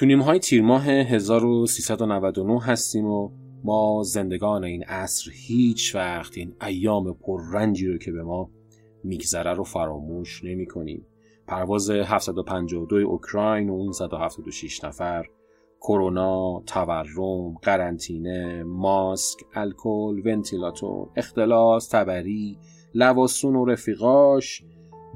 تو نیمهای تیر ماه 1399 هستیم و ما زندگان این عصر هیچ وقت این ایام پررنجی رو که به ما میگذره رو فراموش نمی کنیم. پرواز 752 اوکراین و اون 176 نفر کرونا، تورم، قرنطینه، ماسک، الکل، ونتیلاتور، اختلاس، تبری، لواسون و رفیقاش،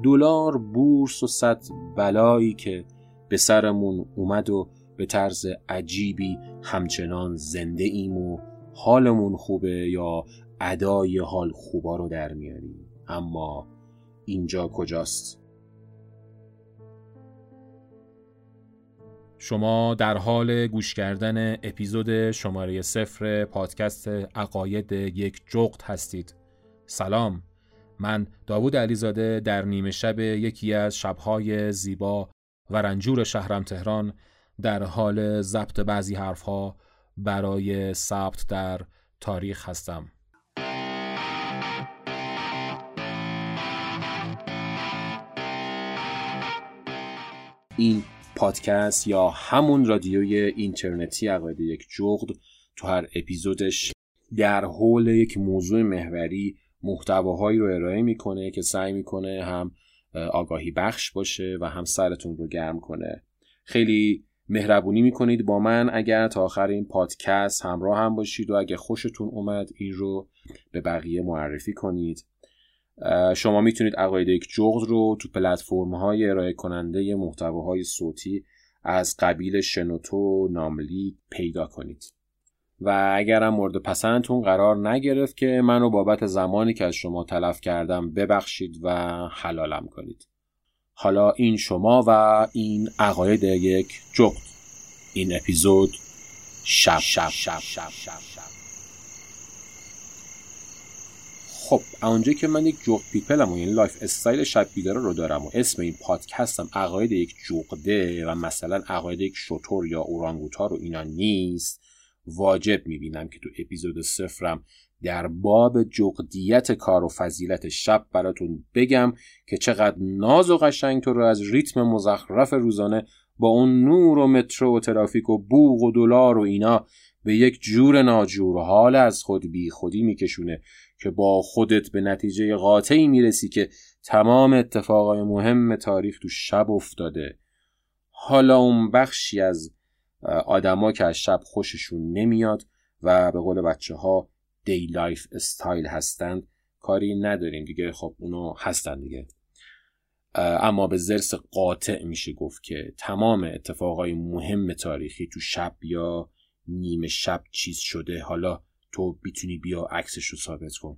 دلار، بورس و صد بلایی که به سرمون اومد و به طرز عجیبی همچنان زنده ایم و حالمون خوبه یا ادای حال خوبا رو در میاریم اما اینجا کجاست؟ شما در حال گوش کردن اپیزود شماره صفر پادکست عقاید یک جغد هستید سلام من داوود علیزاده در نیمه شب یکی از شبهای زیبا و رنجور شهرم تهران در حال ضبط بعضی حرفها برای ثبت در تاریخ هستم. این پادکست یا همون رادیوی اینترنتی عقاید یک جغد تو هر اپیزودش در حول یک موضوع محوری محتواهایی رو ارائه می‌کنه که سعی می‌کنه هم آگاهی بخش باشه و هم سرتون رو گرم کنه. خیلی مهربونی می‌کنید با من اگر تا آخر این پادکست همراه هم باشید و اگر خوشتون اومد این رو به بقیه معرفی کنید. شما می‌تونید عقاید یک جغد رو تو پلتفرم های ارائه کننده محتواهای صوتی از قبیل شنوتو ناملیک پیدا کنید. و اگرم مورد پسندتون قرار نگرفت که منو بابت زمانی که از شما تلف کردم ببخشید و حلالم کنید. حالا این شما و این عقاید یک جغد. این اپیزود شب شب شب شب شب شب. خب اونجا که من یک جغد people م و این lifestyle شب بیداره رو دارم و اسم این پادکستم عقاید یک جغده و مثلا عقاید یک شتر یا اورانگوتان و اینا نیست واجب می‌بینم که تو اپیزود صفرم در باب جغدیت کار و فضیلت شب براتون بگم که چقدر ناز و قشنگ تو رو از ریتم مزخرف روزانه با اون نور و مترو و ترافیک و بوغ و دلار و اینا به یک جور ناجور حال از خود بی خودی میکشونه که با خودت به نتیجه قاطعی می‌رسی که تمام اتفاقای مهم تاریخ تو شب افتاده. حالا اون بخشی از آدما که از شب خوششون نمیاد و به قول بچه ها day lifestyle هستند کاری نداریم. دیگه خب اونو هستن دیگه. اما به ضرس قاطع میشه گفت که تمام اتفاقای مهم تاریخی تو شب یا نیمه شب چیز شده. حالا تو می‌تونی بیا عکسش رو ثابت کن.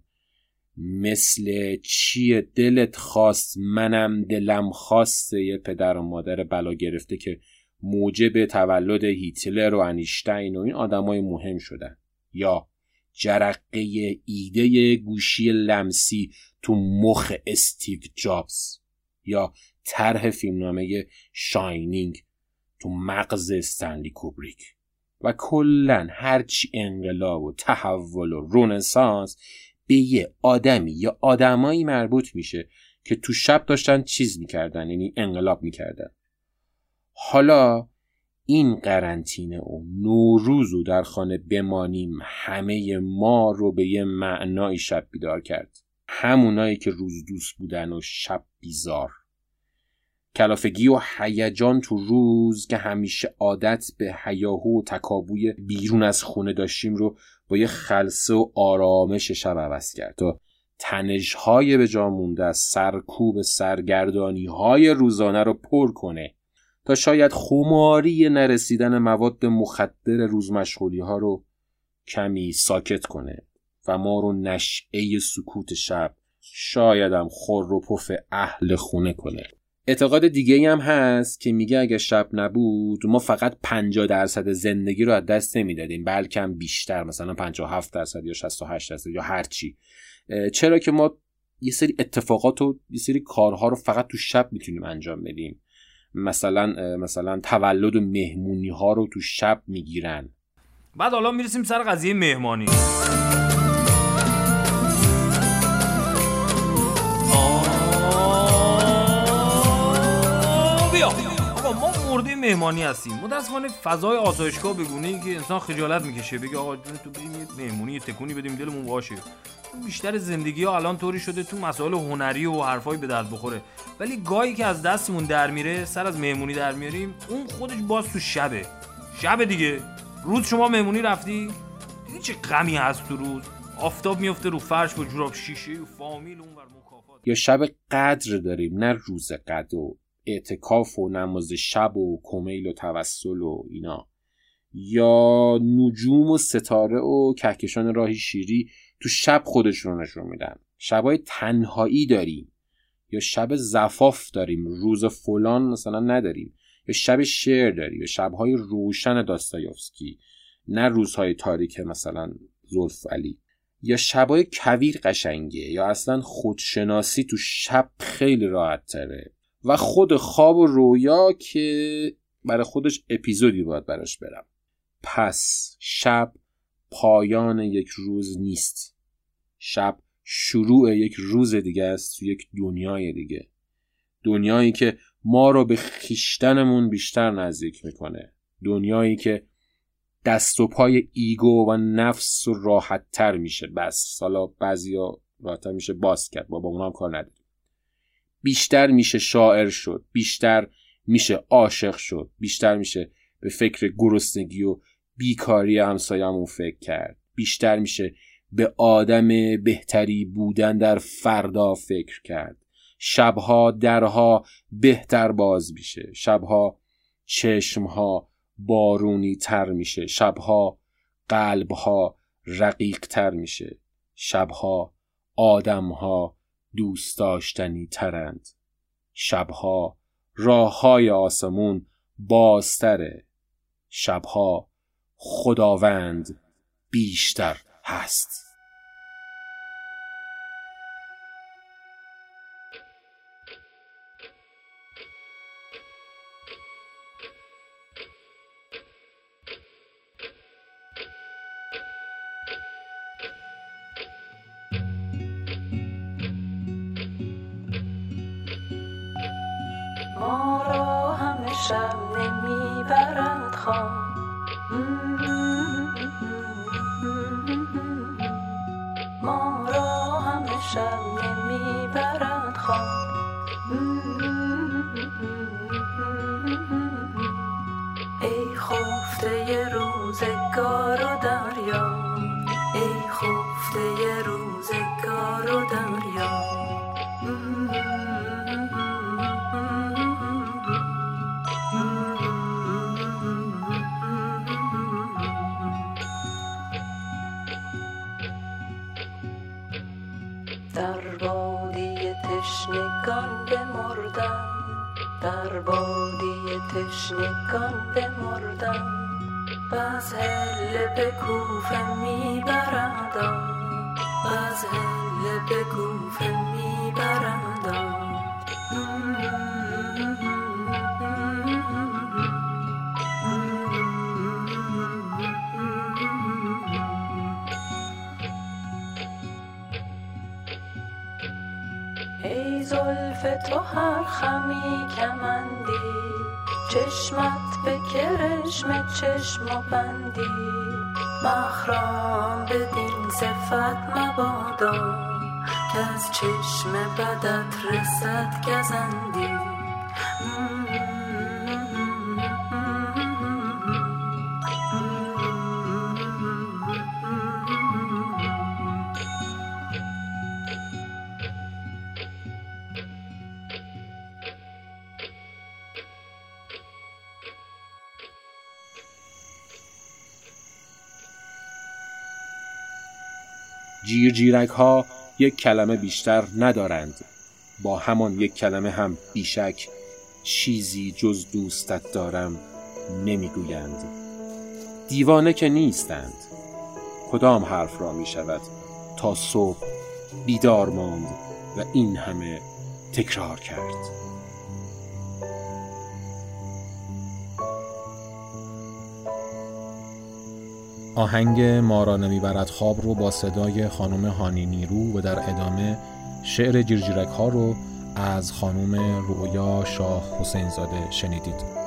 مثل چیه دلت خواست؟ منم دلم خواسته. یه پدر و مادر بلا گرفته که موجب تولد هیتلر و انیشتین و این آدمای مهم شدن. یا جرقه ایده گوشی لمسی تو مخ استیو جابز. یا طرح فیلمنامه شاینینگ تو مغز استنلی کوبریک. و کلا هرچی انقلاب و تحول و رونسانس به یه آدمی یا آدمایی مربوط میشه که تو شب داشتن چیز می‌کردن یعنی انقلاب می‌کردن. حالا این قرنطینه و نوروز و در خانه بمانیم همه ما رو به یه معنای شب بیدار کرد. همونایی که روز دوست بودن و شب بیزار. کلافگی و هیجان تو روز که همیشه عادت به هیاهو و تکابوی بیرون از خونه داشتیم رو با یه خلصه و آرامش شب عوض کرد تا تنشهای به جا مونده سرکوب سرگردانی های روزانه رو پر کنه. تا شاید خماری نرسیدن مواد مخدر روزمشغولی ها رو کمی ساکت کنه و ما رو نشعه سکوت شب شایدم خور و پف اهل خونه کنه. اعتقاد دیگه هم هست که میگه اگه شب نبود ما فقط 50 درصد زندگی رو از دست نمی‌دادیم بلکه هم بیشتر مثلا 57 درصد یا 68 درصد یا هر چی. چرا که ما یه سری اتفاقات و یه سری کارها رو فقط تو شب می‌تونیم انجام بدیم؟ مثلا مثلا تولد و مهمونی ها رو تو شب می‌گیرن. بعد حالا می‌رسیم سر قضیه مهمانی. مهمانی هستیم. متاسفانه فضای آسایشگاه بگونه ای که انسان خجالت می‌کشه. بگه آقا تو بریم یه مهمونی تکونی بدیم دلمون باشه بیشتر زندگی ها الان طوری شده تو مسائل هنری و حرفایی به درد بخوره. ولی گاهی که از دستمون در میره سر از مهمونی در میاریم اون خودش باز تو شبه. شب دیگه. روز شما مهمونی رفتی دیگه چه غمی هست تو روز؟ آفتاب میفته رو فرش با جوراب شیشه و فامیل اون مکافات. یا شب قدر داریم نه روز قدر و اعتکاف و نماز شب و کمیل و توسل و اینا. یا نجوم و ستاره و کهکشان راهی شیری تو شب خودشون رو نشون میدن. شبای تنهایی داریم. یا شب زفاف داریم. روز فلان مثلا نداریم. یا شب شعر داریم. یا شبهای روشن داستایوفسکی. نه روزهای تاریک مثلا زلف علی. یا شبای کویر قشنگه. یا اصلا خودشناسی تو شب خیلی راحت تره. و خود خواب و رویا که برای خودش اپیزودی باید براش برم. پس شب پایان یک روز نیست. شب شروع یک روز دیگه است تو یک دنیای دیگه. دنیایی که ما رو به خیشتنمون بیشتر نزدیک می‌کنه. دنیایی که دست و پای ایگو و نفس و راحت تر میشه. بس. حالا بعضیا راحتتر میشه باز کرد. با با اونام کار نداریم بیشتر میشه شاعر شد بیشتر میشه عاشق شد بیشتر میشه به فکر گرسنگی و بیکاری همسایمون فکر کرد بیشتر میشه به آدم بهتری بودن در فردا فکر کرد. شبها درها بهتر باز میشه شبها چشمها بارونی تر میشه شبها قلبها رقیق تر میشه شبها آدمها دوست داشتنی ترند. شبها راه های آسمون بازتره. شبها خداوند بیشتر هست. در بادی تشنگان بمردم. در بادی تشنگان بمردم. باز هله به کوفه میبردم باز هله به کوفه میبردم تو هر خمی کمندی. چشمت به کرشم چشم بندی. مخرام بدین صفت مبادا که از چشم بدت رسد گزندی. جیرجیرک ها یک کلمه بیشتر ندارند. با همان یک کلمه هم بیشک چیزی جز دوستت دارم نمی‌گویند. دیوانه که نیستند. کدام حرف را می شود تا صبح بیدار ماند و این همه تکرار کرد. آهنگ ما را نمی‌برد خواب رو با صدای خانم هانی نیرو و در ادامه شعر جیرجیرک ها رو از خانم رویا شاه حسین زاده شنیدید.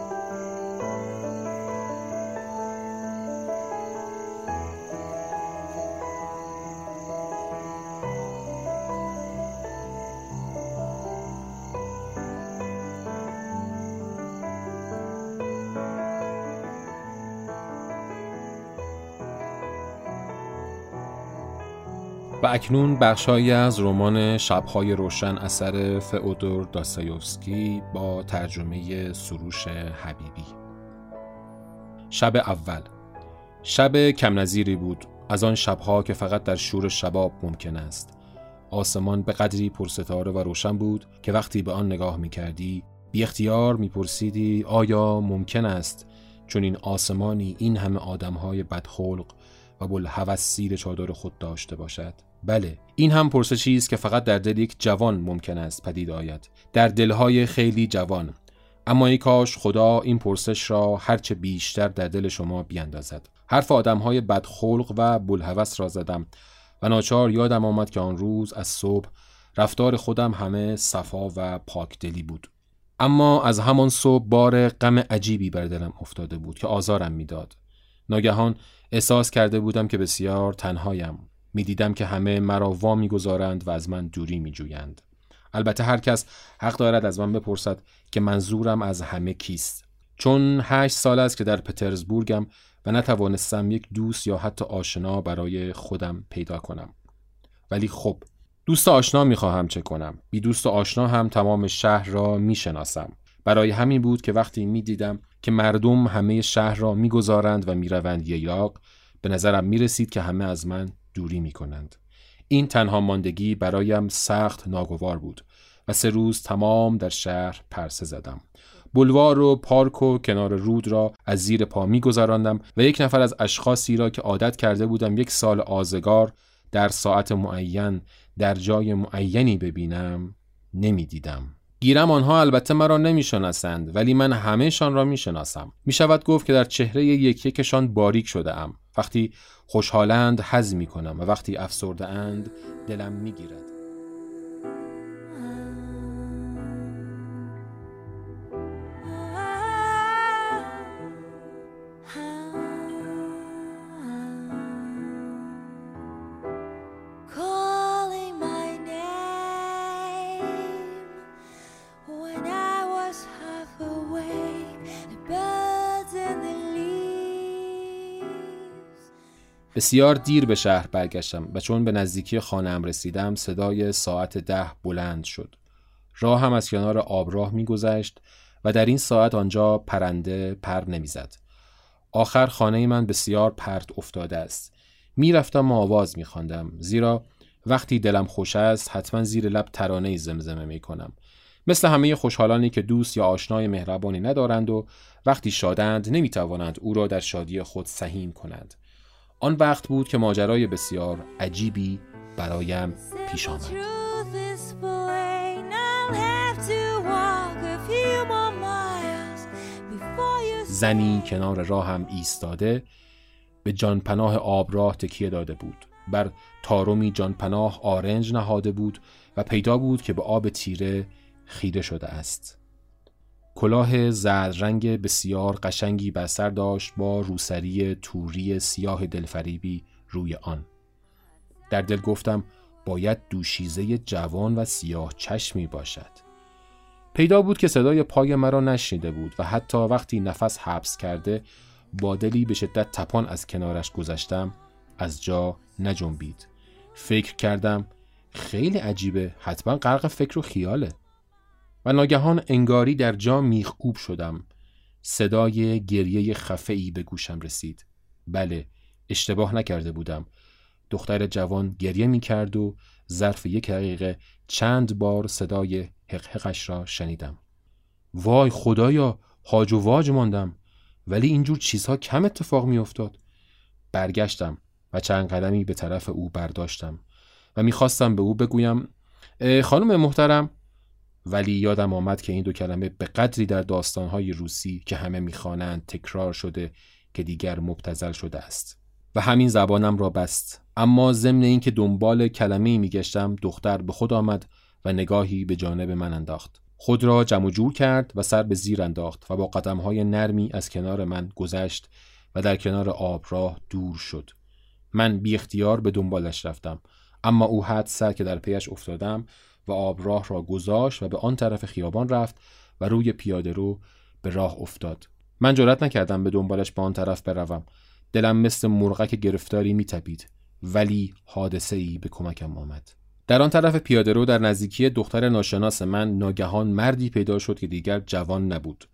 و اکنون بخشهایی از رمان شبهای روشن اثر فئودور داستایوفسکی با ترجمه سروش حبیبی. شب اول. شب کم نظیری بود. از آن شبها که فقط در شور شباب ممکن است. آسمان به قدری پرستاره و روشن بود که وقتی به آن نگاه می کردی بی اختیار می پرسیدی آیا ممکن است چون این آسمانی این همه آدمهای بدخلق و بلحوث سیر چادر خود داشته باشد؟ بله این هم پرسشی است که فقط در دل یک جوان ممکن است پدید آید؟ در دلهای خیلی جوان. اما ای کاش خدا این پرسش را هرچه بیشتر در دل شما بیاندازد حرف آدمهای بدخلق و بلحوث را زدم و ناچار یادم آمد که آن روز از صبح رفتار خودم همه صفا و پاکدلی بود. اما از همان صبح بار غم عجیبی بر دلم افتاده بود که آزارم می‌داد. ناگهان احساس کرده بودم که بسیار تنهایم. می‌دیدم که همه مرا وا می‌گذارند و از من دوری میجویند. البته هر کس حق دارد از من بپرسد که منظورم از همه کیست. چون هشت سال است که در پترزبورگم و نتوانستم یک دوست یا حتی آشنا برای خودم پیدا کنم. ولی خب دوست آشنا می‌خواهم چه کنم؟ بی دوست آشنا هم تمام شهر را می‌شناسم. برای همین بود که وقتی می‌دیدم که مردم همه شهر را می‌گذارند و می‌روند یراق به نظرم می‌رسید که همه از من دوری می‌کنند این تنها ماندگی برایم سخت ناگوار بود و سه روز تمام در شهر پرسه زدم بلوار و پارک و کنار رود را از زیر پا میگذراندم و یک نفر از اشخاصی را که عادت کرده بودم یک سال آزگار در ساعت معین در جای معینی ببینم نمی‌دیدم. گیرم آنها البته مرا نمی‌شناسند ولی من همهشان را می‌شناسم. می شود گفت که در چهره یک یکشان باریک شده ام. وقتی خوشحالند حز می کنم و وقتی افسرده اند دلم می گیرد. بسیار دیر به شهر برگشتم و چون به نزدیکی خانم رسیدم صدای ساعت ده بلند شد. راه هم از کنار آبراه میگذشت و در این ساعت آنجا پرنده پر نمی‌زد. آخر خانه من بسیار پرت افتاده است. می‌رفتم و آواز میخواندم زیرا وقتی دلم خوش است حتما زیر لب ترانه زمزمه می کنم. مثل همه خوشحالانی که دوست یا آشنای مهربانی ندارند و وقتی شادند نمی‌توانند او را در شادی خود سهیم کنند. آن وقت بود که ماجرای بسیار عجیبی برایم پیش آمد. زنی کنار راهم ایستاده به جانپناه آبراه تکیه داده بود. بر تارومی جانپناه آرنج نهاده بود و پیدا بود که به آب تیره خیره شده است. کلاه زرد رنگ بسیار قشنگی بر سر داشت با روسری توری سیاه دلفریبی روی آن. در دل گفتم باید دوشیزه جوان و سیاه چشمی باشد. پیدا بود که صدای پای مرا نشنیده بود و حتی وقتی نفس حبس کرده با دلی به شدت تپان از کنارش گذشتم از جا نجنبید. فکر کردم خیلی عجیبه حتما غرق فکر و خیاله. و ناگهان انگاری در جا میخکوب شدم. صدای گریه خفه به گوشم رسید. بله اشتباه نکرده بودم. دختر جوان گریه می کرد و ظرف یک دقیقه چند بار صدای حقحقش را شنیدم. وای خدایا هاج و واج ماندم. ولی اینجور چیزها کم اتفاق می افتاد برگشتم و چند قدمی به طرف او برداشتم و می‌خواستم به او بگویم خانم محترم ولی یادم آمد که این دو کلمه به قدری در داستانهای روسی که همه می‌خوانند تکرار شده که دیگر مبتزل شده است. و همین زبانم را بست. اما ضمن اینکه دنبال کلمه میگشتم دختر به خود آمد و نگاهی به جانب من انداخت. خود را جمع جور کرد و سر به زیر انداخت و با قدمهای نرمی از کنار من گذشت و در کنار آب راه دور شد. من بی اختیار به دنبالش رفتم. اما او حد سر که در پیش افتادم و آبراه را گذاشت و به آن طرف خیابان رفت و روی پیاده رو به راه افتاد. من جرأت نکردم به دنبالش به آن طرف بروم. دلم مثل مرغک گرفتاری میتپید ولی حادثه ای به کمکم آمد. در آن طرف پیاده رو در نزدیکی دختر ناشناس من ناگهان مردی پیدا شد که دیگر جوان نبود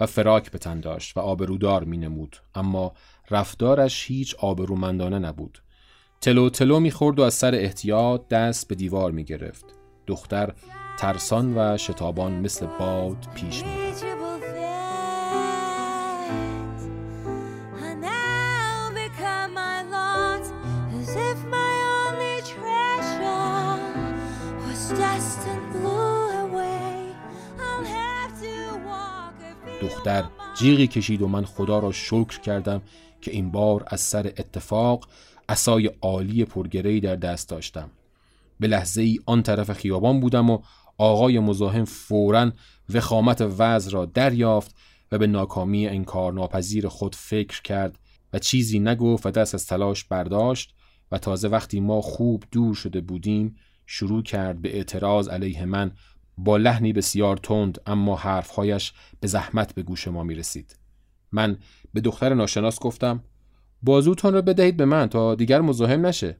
و فراک به تن داشت و آبرودار می نمود اما رفتارش هیچ آبرومندانه نبود. تلو تلو می‌خورد و از سر احتیاط دست به دیوار می گرفت دختر ترسان و شتابان مثل باد پیش می دختر جیغی کشید و من خدا را شکر کردم که این بار از سر اتفاق اسای عالی پرگرهی در دست داشتم. به لحظه ای آن طرف خیابان بودم و آقای مزاحم فورا وخامت وضع را دریافت و به ناکامی این کار ناپذیر خود فکر کرد و چیزی نگفت و دست از تلاش برداشت و تازه وقتی ما خوب دور شده بودیم شروع کرد به اعتراض علیه من با لحنی بسیار تند اما حرفهایش به زحمت به گوش ما می رسید. من به دختر ناشناس گفتم بازوتان را بدهید به من تا دیگر مزاحم نشه.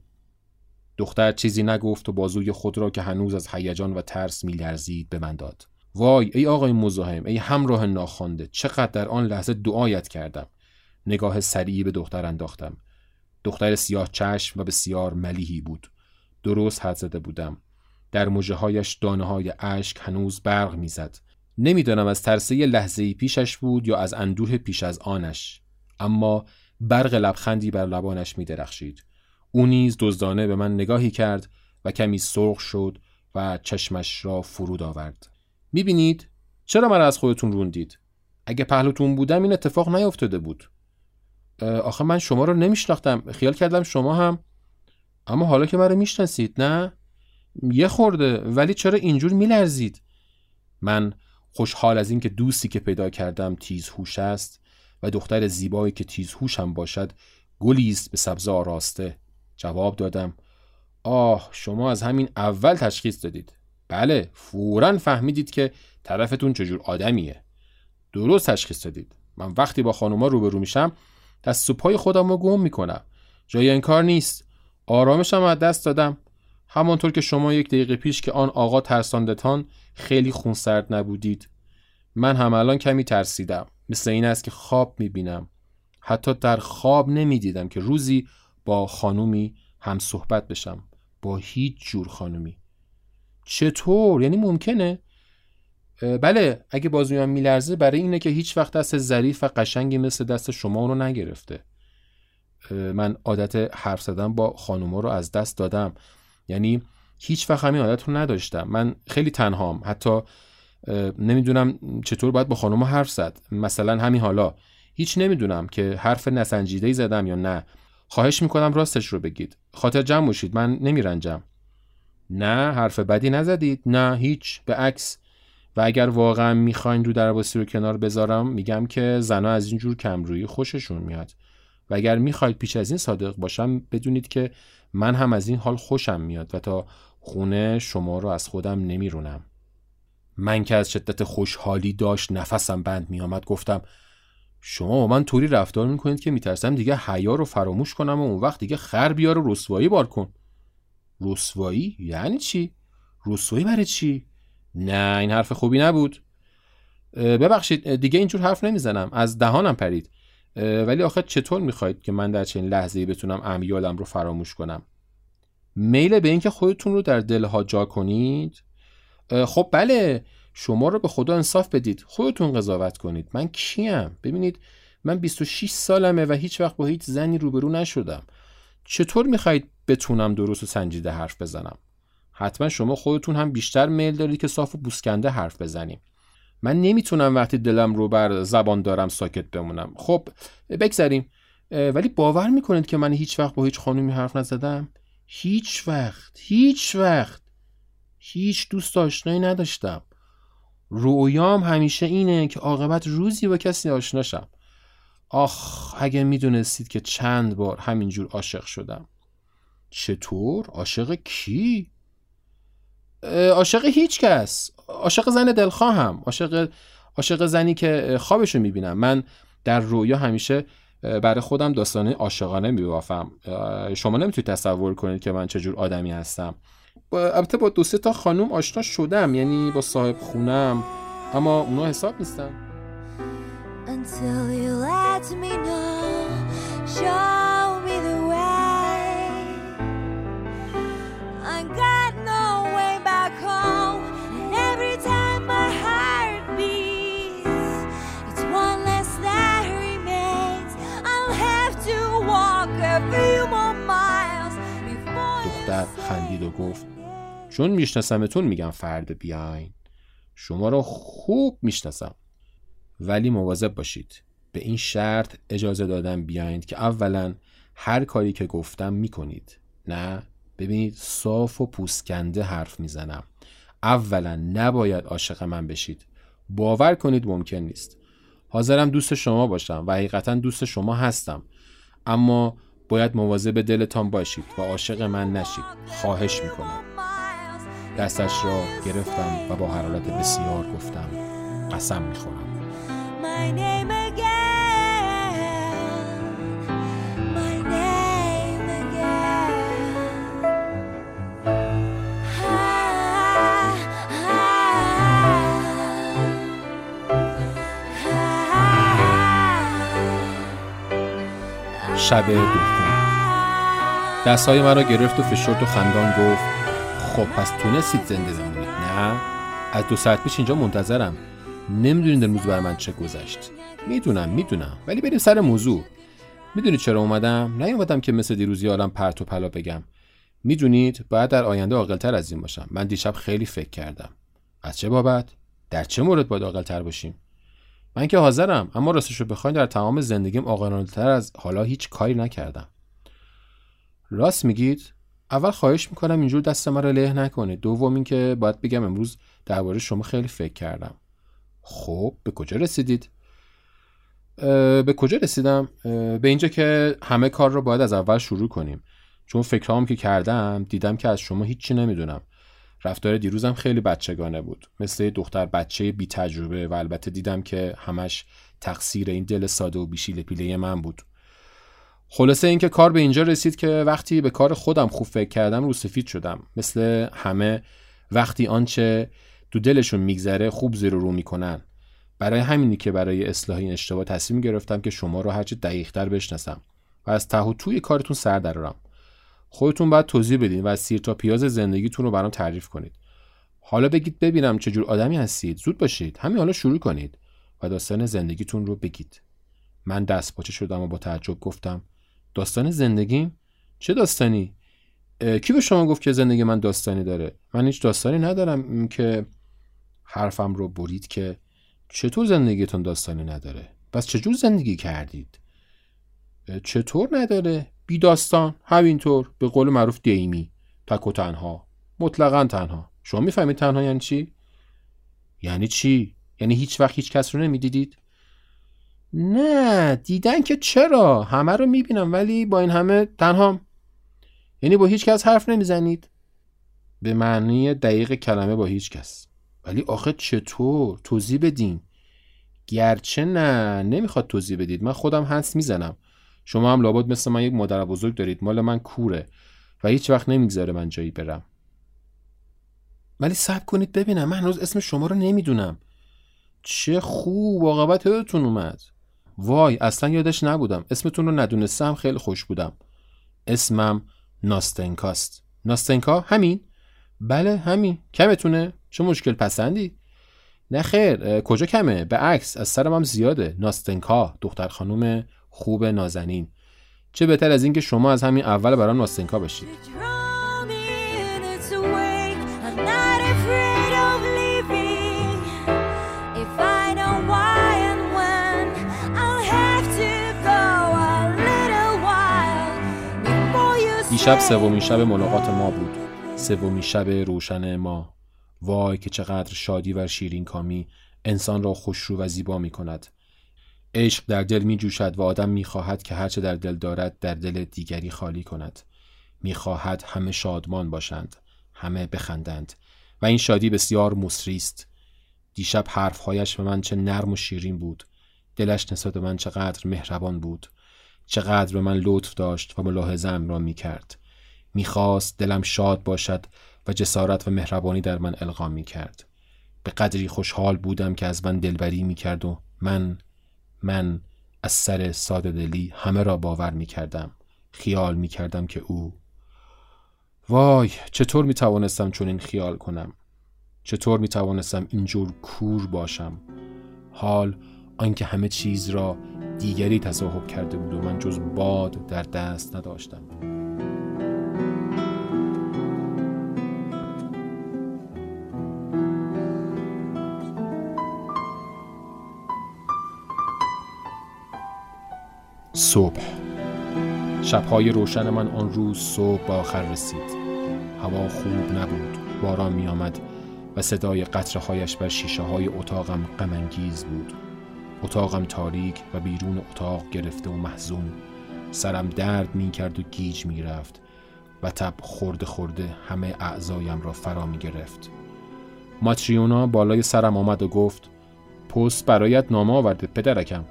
دختر چیزی نگفت و بازوی خود را که هنوز از هیجان و ترس میلرزید به من داد. وای ای آقای مزاحم ای همراه ناخوانده چقدر در آن لحظه دعایت کردم. نگاه سریعی به دختر انداختم. دختر سیاه چشم و بسیار ملیحی بود. درست حد زده بودم. در مجه هایش دانه اشک هنوز برق می‌زد. نمی‌دانم از ترسه لحظه پیشش بود یا از اندوه پیش از آنش. اما برق لبخندی بر لبانش می درخشید. او نیز دزدانه به من نگاهی کرد و کمی سرخ شد و چشمش را فرود آورد. می بینید؟ چرا مرا از خودتون روندید؟ اگه پهلوتون بودم این اتفاق نیفتاده بود. آخه من شما رو نمیشناختم. خیال کردم شما هم اما حالا که مرا می‌شناسید نه؟ یه خورده ولی چرا اینجور میلرزید؟ من خوشحال از اینکه دوستی که پیدا کردم تیز هوش است و دختر زیبایی که تیز هوش هم باشد گلی است به سبزه آراسته جواب دادم. آه شما از همین اول تشخیص دادید. بله فورا فهمیدید که طرفتون چجور آدمیه. درست تشخیص دادید. من وقتی با خانوما روبرو میشم دست و پای خودم رو گم می‌کنم. جای این کار نیست. آرامشم از دست دادم. همانطور که شما یک دقیقه پیش که آن آقا ترساندتان خیلی خونسرد نبودید من هم الان کمی ترسیدم. مثل این است که خواب می‌بینم. حتی در خواب نمی‌دیدم که روزی با خانومی هم صحبت بشم. با هیچ جور خانومی. چطور؟ یعنی ممکنه؟ بله اگه بازویم میلرزه برای اینه که هیچ وقت دست ظریف و قشنگی مثل دست شما رو نگرفته. من عادت حرف زدن با خانوما رو از دست دادم. یعنی هیچ وقت همین عادت رو نداشتم. من خیلی تنهام. حتی نمی‌دونم چطور باید با خانوما حرف زد. مثلا همین حالا. هیچ نمی‌دونم که حرف نسنجیده زدم یا نه. خواهش می‌کنم راستش رو بگید. خاطر جمع باشید من نمیرنجم. نه حرف بدی نزدید. نه هیچ. به عکس. و اگر واقعا می‌خواین رو درواسی رو کنار بذارم میگم که زنا از اینجور کمرویی خوششون میاد. و اگر می‌خواید پیش از این صادق باشم بدونید که من هم از این حال خوشم میاد و تا خونه شما رو از خودم نمیرونم. من که از شدت خوشحالی داشت نفسم بند میآمد گفتم شما با من طوری رفتار می‌کنید که میترسم دیگه حیا رو فراموش کنم و اون وقت دیگه خر بیار و رسوایی بار کن. رسوایی؟ یعنی چی؟ رسوایی برای چی؟ نه این حرف خوبی نبود. ببخشید دیگه اینجور حرف نمی‌زنم. از دهانم پرید. ولی آخه چطور می‌خواید که من در چنین لحظه‌ای بتونم امیالم رو فراموش کنم؟ میل به اینکه خودتون رو در دلها جا کنید؟ خب بله. شما رو به خدا انصاف بدید. خودتون قضاوت کنید. من کیم؟ ببینید من 26 سالمه و هیچ وقت با هیچ زنی روبرو نشدم. چطور می‌خواید بتونم درست و سنجیده حرف بزنم؟ حتما شما خودتون هم بیشتر میل دارید که صاف و بوسکنده حرف بزنیم. من نمی‌تونم وقتی دلم رو بر زبان دارم ساکت بمونم. خب بگذریم ولی باور می‌کنید که من هیچ وقت با هیچ خانومی حرف نزدم؟ هیچ وقت هیچ وقت. هیچ دوست آشنایی نداشتم. رویام همیشه اینه که عاقبت روزی با کسی آشناشم آخ اگه می‌دونستید که چند بار همینجور عاشق شدم. چطور؟ عاشق کی؟ عاشق هیچ کس. عاشق زن دلخواهم. عاشق عاشق زنی که خوابشو می‌بینم. من در رویا همیشه برای خودم داستانه عاشقانه میبافم. شما نمی‌تونید تصور کنید که من چجور آدمی هستم. البته با دو سه تا خانوم آشنا شدم یعنی با صاحب خونم اما اونا حساب نیستن until you let me know. Show me the way. I got no way back home, and every time my heart beats, it's one less that remains. I'll have to walk a few more miles before you دختر خندید و گفت چون میشناسمتون میگم فرد بیاین. شما رو خوب می‌شناسم. ولی مواظب باشید. به این شرط اجازه دادم بیاین که اولا هر کاری که گفتم می‌کنید. نه؟ ببینید صاف و پوسکنده حرف می‌زنم. اولا نباید عاشق من بشید. باور کنید ممکن نیست. حاضرم دوست شما باشم و حقیقتا دوست شما هستم. اما باید مواظب دلتان باشید و عاشق من نشید. خواهش می‌کنم. دستش را گرفتم و با حرارت بسیار گفتم قسم می‌خورم. شب دوم دستهای من را گرفت و فشرد و خندان گفت خب پس تونستید زنده بمونید نه؟ از دو ساعت پیش اینجا منتظرم. نمی‌دونید امروز بر من چه گذشت. می‌دونم می‌دونم. ولی بریم سر موضوع. می‌دونید چرا اومدم؟ نیومدم که مثل دیروزی عالم پرت و پلا بگم. می‌دونید؟ باید در آینده عاقلتر از این باشم. من دیشب خیلی فکر کردم. از چه بابت؟ در چه مورد باید عاقلتر باشیم؟ من که حاضرم اما راستشو بخواین در تمام زندگیم عاقلانه‌تر از حالا هیچ کاری نکردم. راست میگید؟ اول خواهش می‌کنم اینجور دست من رو له نکنید دوم اینکه باید بگم امروز درباره شما خیلی فکر کردم. خب به کجا رسیدید؟ به کجا رسیدم؟ به اینجا که همه کار رو باید از اول شروع کنیم. چون فکرام که کردم دیدم که از شما هیچی نمی‌دونم. رفتار دیروزم خیلی بچگانه بود. مثل دختر بچه بی تجربه و البته دیدم که همش تقصیر این دل ساده و بیشیل پیله من بود. خلاصه اینکه کار به اینجا رسید که وقتی به کار خودم خوب فکر کردم رو سفید شدم. مثل همه وقتی آنچه تو دلشون میگذره خوب زیر رو می‌کنن. برای همینی که برای اصلاح این اشتباه تصمیم گرفتم که شما رو هرچه دقیقتر بشناسم و از ته و توی کارتون سر درارم خودتون باید توضیح بدین و سیر تا پیاز زندگیتون رو برام تعریف کنید. حالا بگید ببینم چجور آدمی هستید. زود باشید. همین حالا شروع کنید و داستان زندگیتون رو بگید. من دست پاچه شدم و با تعجب گفتم داستان زندگیم چه داستانی؟ کی به شما گفت که زندگی من داستانی داره؟ من هیچ داستانی ندارم که حرفم رو برید که چطور زندگیتون داستانی نداره؟ پس چجور زندگی کردید؟ چطور نداره؟ بی داستان همینطور به قول معروف دیمی تک و تنها مطلقا تنها. شما می‌فهمید تنها یعنی چی؟ یعنی چی؟ یعنی هیچ وقت هیچ کس رو نمی‌دیدید؟ نه دیدن که چرا؟ همه رو می‌بینم ولی با این همه تنها. یعنی با هیچ کس حرف نمی‌زنید. به معنی دقیق کلمه با هیچ کس. ولی آخه چطور؟ توضیح بدین. گرچه نه نمی‌خواد توضیح بدید. من خودم هست می‌زنم. شما هم لابد مثل من یک مادر بزرگ دارید. مال من کوره. و هیچ وقت نمی‌گذاره من جایی برم. ولی صبر کنید ببینم. من هنوز اسم شما رو نمی‌دونم. چه خوب. عاقبت یادتون اومد. وای اصلا یادش نبودم. اسمتون رو ندونستم خیلی خوش بودم. اسمم ناستنکاست. ناستنکا؟ همین؟ بله همین. کمتونه؟ چه مشکل پسندی؟ نه خیر کجا کمه؟ به عکس. از سرم هم زیاده. ناستنکا دختر خانوم خوب نازنین. چه بهتر از این که شما از همین اول برام ناستنکا بشید. Say سومین شب ملاقات ما بود. سومین شب روشن ما. وای که چقدر شادی و شیرین کامی انسان را خوشرو و زیبا می کند. عشق در دل می جوشد و آدم می خواهد که هرچه در دل دارد در دل دیگری خالی کند. می خواهد همه شادمان باشند همه بخندند و این شادی بسیار مصری است. دیشب حرفهایش به من چه نرم و شیرین بود. دلش نسبت به من چقدر مهربان بود. چقدر به من لطف داشت و ملاحظم را می کرد. می خواست دلم شاد باشد و جسارت و مهربانی در من القا می کرد. به قدری خوشحال بودم که از من دلبری می کرد و من من از سر ساده دلی همه را باور می کردم. خیال می کردم که او وای چطور می توانستم چون این خیال کنم چطور می توانستم اینجور کور باشم حال آنکه همه چیز را دیگری تصاحب کرده بود و من جز باد در دست نداشتم صبح. شبهای روشن من آن روز صبح به آخر رسید. هوا خوب نبود باران می آمد و صدای قطره هایش بر شیشه های اتاقم غمانگیز بود. اتاقم تاریک و بیرون اتاق گرفته و محزون. سرم درد می کرد و گیج می رفت و تب خورده خورده همه اعضایم را فرا می گرفت ماتریونا بالای سرم آمد و گفت پست برایت نامه آورده پدرکم.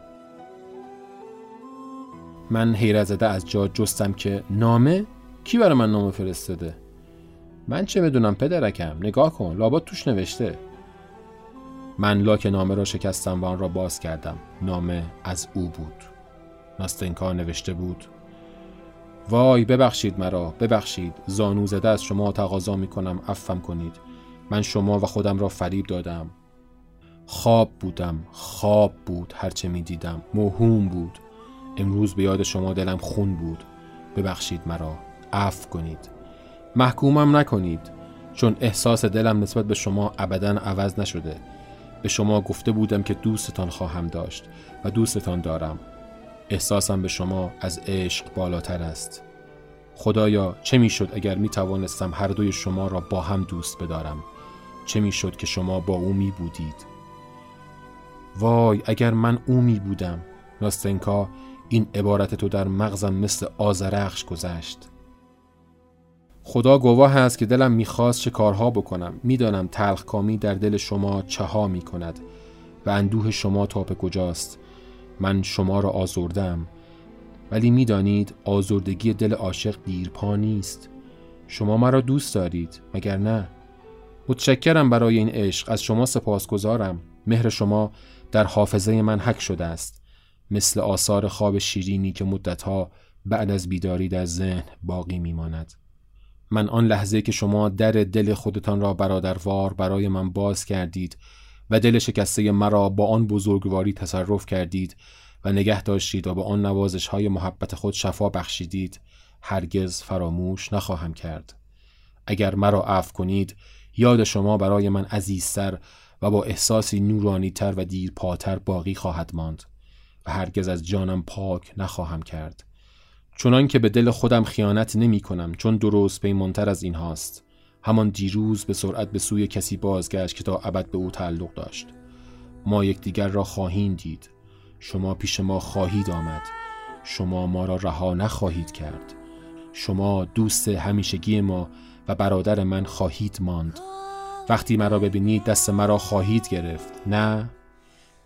من حیرت زده از جا جستم که نامه؟ کی برای من نامه فرستاده؟ من چه بدونم پدرکم؟ نگاه کن لابد توش نوشته. من لاک نامه را شکستم و آن را باز کردم. نامه از او بود. ناستنکا نوشته بود. وای ببخشید مرا ببخشید. زانو زده از شما تقاضا می کنم افم کنید. من شما و خودم را فریب دادم. خواب بودم. خواب بود هرچه می دیدم موهوم بود. امروز به یاد شما دلم خون بود. ببخشید مرا. عفو کنید. محکومم نکنید چون احساس دلم نسبت به شما ابدا عوض نشده. به شما گفته بودم که دوستتان خواهم داشت و دوستتان دارم. احساسم به شما از عشق بالاتر است. خدایا چه می‌شد اگر می توانستم هر دوی شما را با هم دوست بدارم؟ چه می‌شد که شما با او می بودید وای اگر من او می بودم ناستنکا این عبارت تو در مغزم مثل آزرخش گذشت. خدا گواه است که دلم می‌خواست چه کارها بکنم. می‌دانم تلخ کامی در دل شما چه ها می کند و اندوه شما تا به کجاست. من شما را آزردم ولی می‌دانید آزردگی دل عاشق دیرپا نیست. شما مرا دوست دارید مگر نه؟ متشکرم برای این عشق. از شما سپاسگزارم. مهر شما در حافظه من حک شده است. مثل آثار خواب شیرینی که مدتها بعد از بیداری در ذهن باقی میماند. من آن لحظه که شما در دل خودتان را برادروار برای من باز کردید و دل شکسته مرا با آن بزرگواری تصرف کردید و نگه داشتید و با آن نوازش های محبت خود شفا بخشیدید هرگز فراموش نخواهم کرد. اگر مرا عفو کنید یاد شما برای من عزیزتر و با احساسی نورانی تر و دیرپاتر باقی خواهد ماند. هرگز از جانم پاک نخواهم کرد. چونان که به دل خودم خیانت نمی کنم چون درست پیمانتر از این هاست. همان دیروز به سرعت به سوی کسی بازگشت که تا ابد به او تعلق داشت. ما یکدیگر را خواهیم دید. شما پیش ما خواهید آمد. شما ما را رها نخواهید کرد. شما دوست همیشگی ما و برادر من خواهید ماند. وقتی مرا ببینید دست مرا خواهید گرفت. نه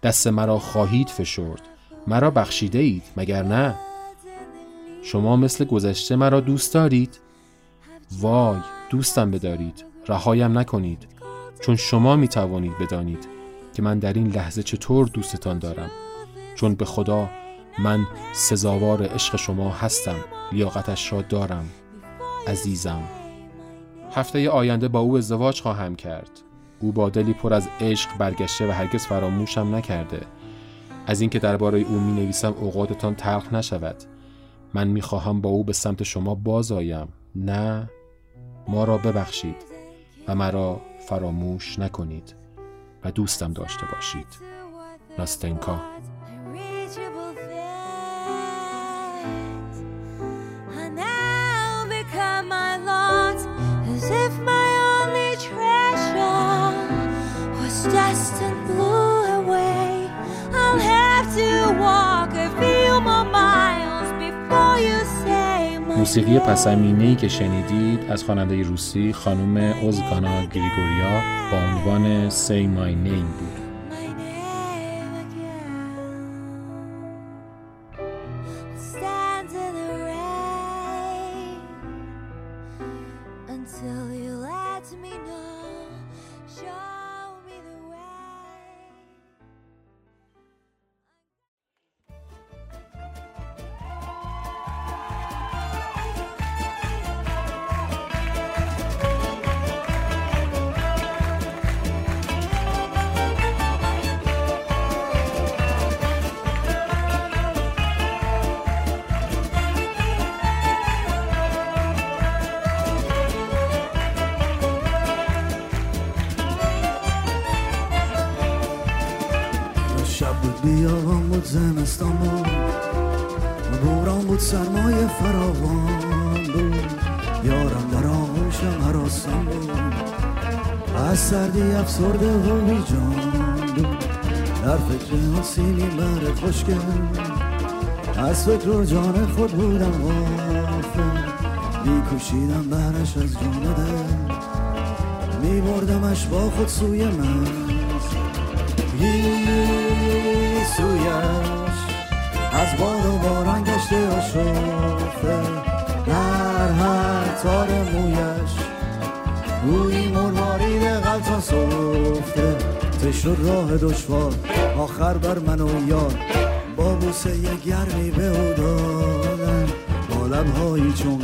دست مرا خواهید فشرد. مرا بخشیده اید مگر نه؟ شما مثل گذشته مرا دوست دارید؟ وای دوستم بدارید رهایم نکنید چون شما می توانید بدانید که من در این لحظه چطور دوستتان دارم. چون به خدا من سزاوار عشق شما هستم لیاقتش را دارم عزیزم. هفته آینده با او ازدواج خواهم کرد. او با دلی پر از عشق برگشته و هرگز فراموشم نکرده. از اینکه درباره او می نویسم اوقاتتان تلخ نشود. من می‌خواهم با او به سمت شما باز آیم. نه ما را ببخشید و مرا فراموش نکنید و دوستم داشته باشید. ناستنکا موسیقی پسمینه که شنیدید از خواننده روسی خانم اوزگانا گریگوریا با عنوان Say My Name بود. زمستان بود بوران بود سرمایه فراوان بود. یارم در آغوشم حراسان بود. از سردی افسرده و بیجان بود. در فکر آسیمی بر خوشگل از فکر و جان خود بودم غافل. میکوشیدم برش از جان دل. میبردمش با خود سوی من. سویش از باد و باران گشته آشفته در هر تار مویش. گویی مروارید غلطان صفته ته شد راه دشوار آخر بر من و یار. با بوسه گرمی به او دادن با لبهایی چون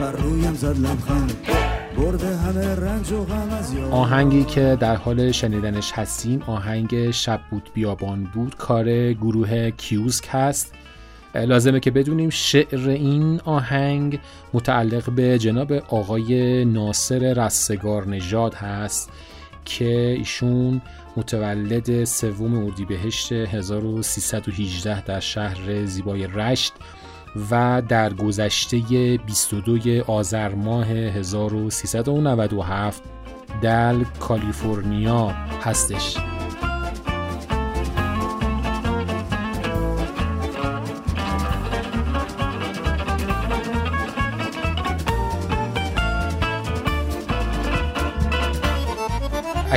بر رویم زد لبخند. آهنگی که در حال شنیدنش هستیم آهنگ شب بود بیابان بود کار گروه کیوزک هست. لازمه که بدونیم شعر این آهنگ متعلق به جناب آقای ناصر رستگار نژاد هست که ایشون متولد سوم اردیبهشت 1318 در شهر زیبای رشت و در گذشته 22 آذر ماه 1397 در کالیفرنیا هستش.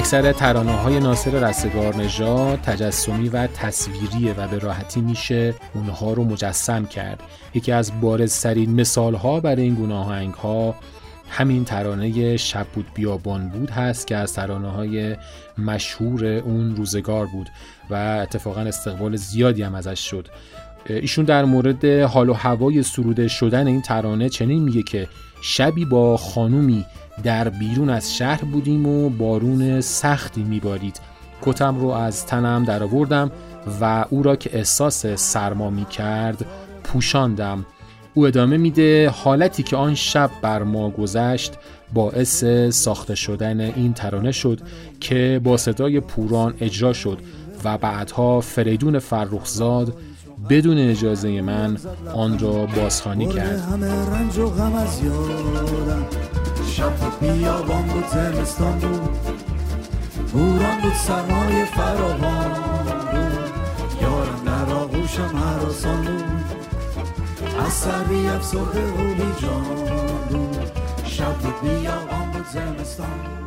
اکثر ترانه های ناصر رستگار تجسمی و تصویریه و به راحتی میشه اونها رو مجسم کرد. یکی از بارزترین مثال ها برای این گونه آهنگ ها همین ترانه شب بود بیابان بود هست که از ترانه های مشهور اون روزگار بود و اتفاقا استقبال زیادی هم ازش شد. ایشون در مورد حال و هوای سروده شدن این ترانه چنین میگه که شبی با خانومی در بیرون از شهر بودیم و بارون سختی میبارید. کتم رو از تنم درآوردم و او را که احساس سرما می کرد پوشاندم. او ادامه میده حالتی که آن شب بر ما گذشت باعث ساخته شدن این ترانه شد که با صدای پوران اجرا شد و بعدها فریدون فرخزاد بدون اجازه من آن را بازخوانی کرد. شب بیابان بود زمستان بود. بوران بود سرمای فراوان بود. یارم در آغوشم بود. از افسرده بیجان بود. شب بیابان بود زمستان بود.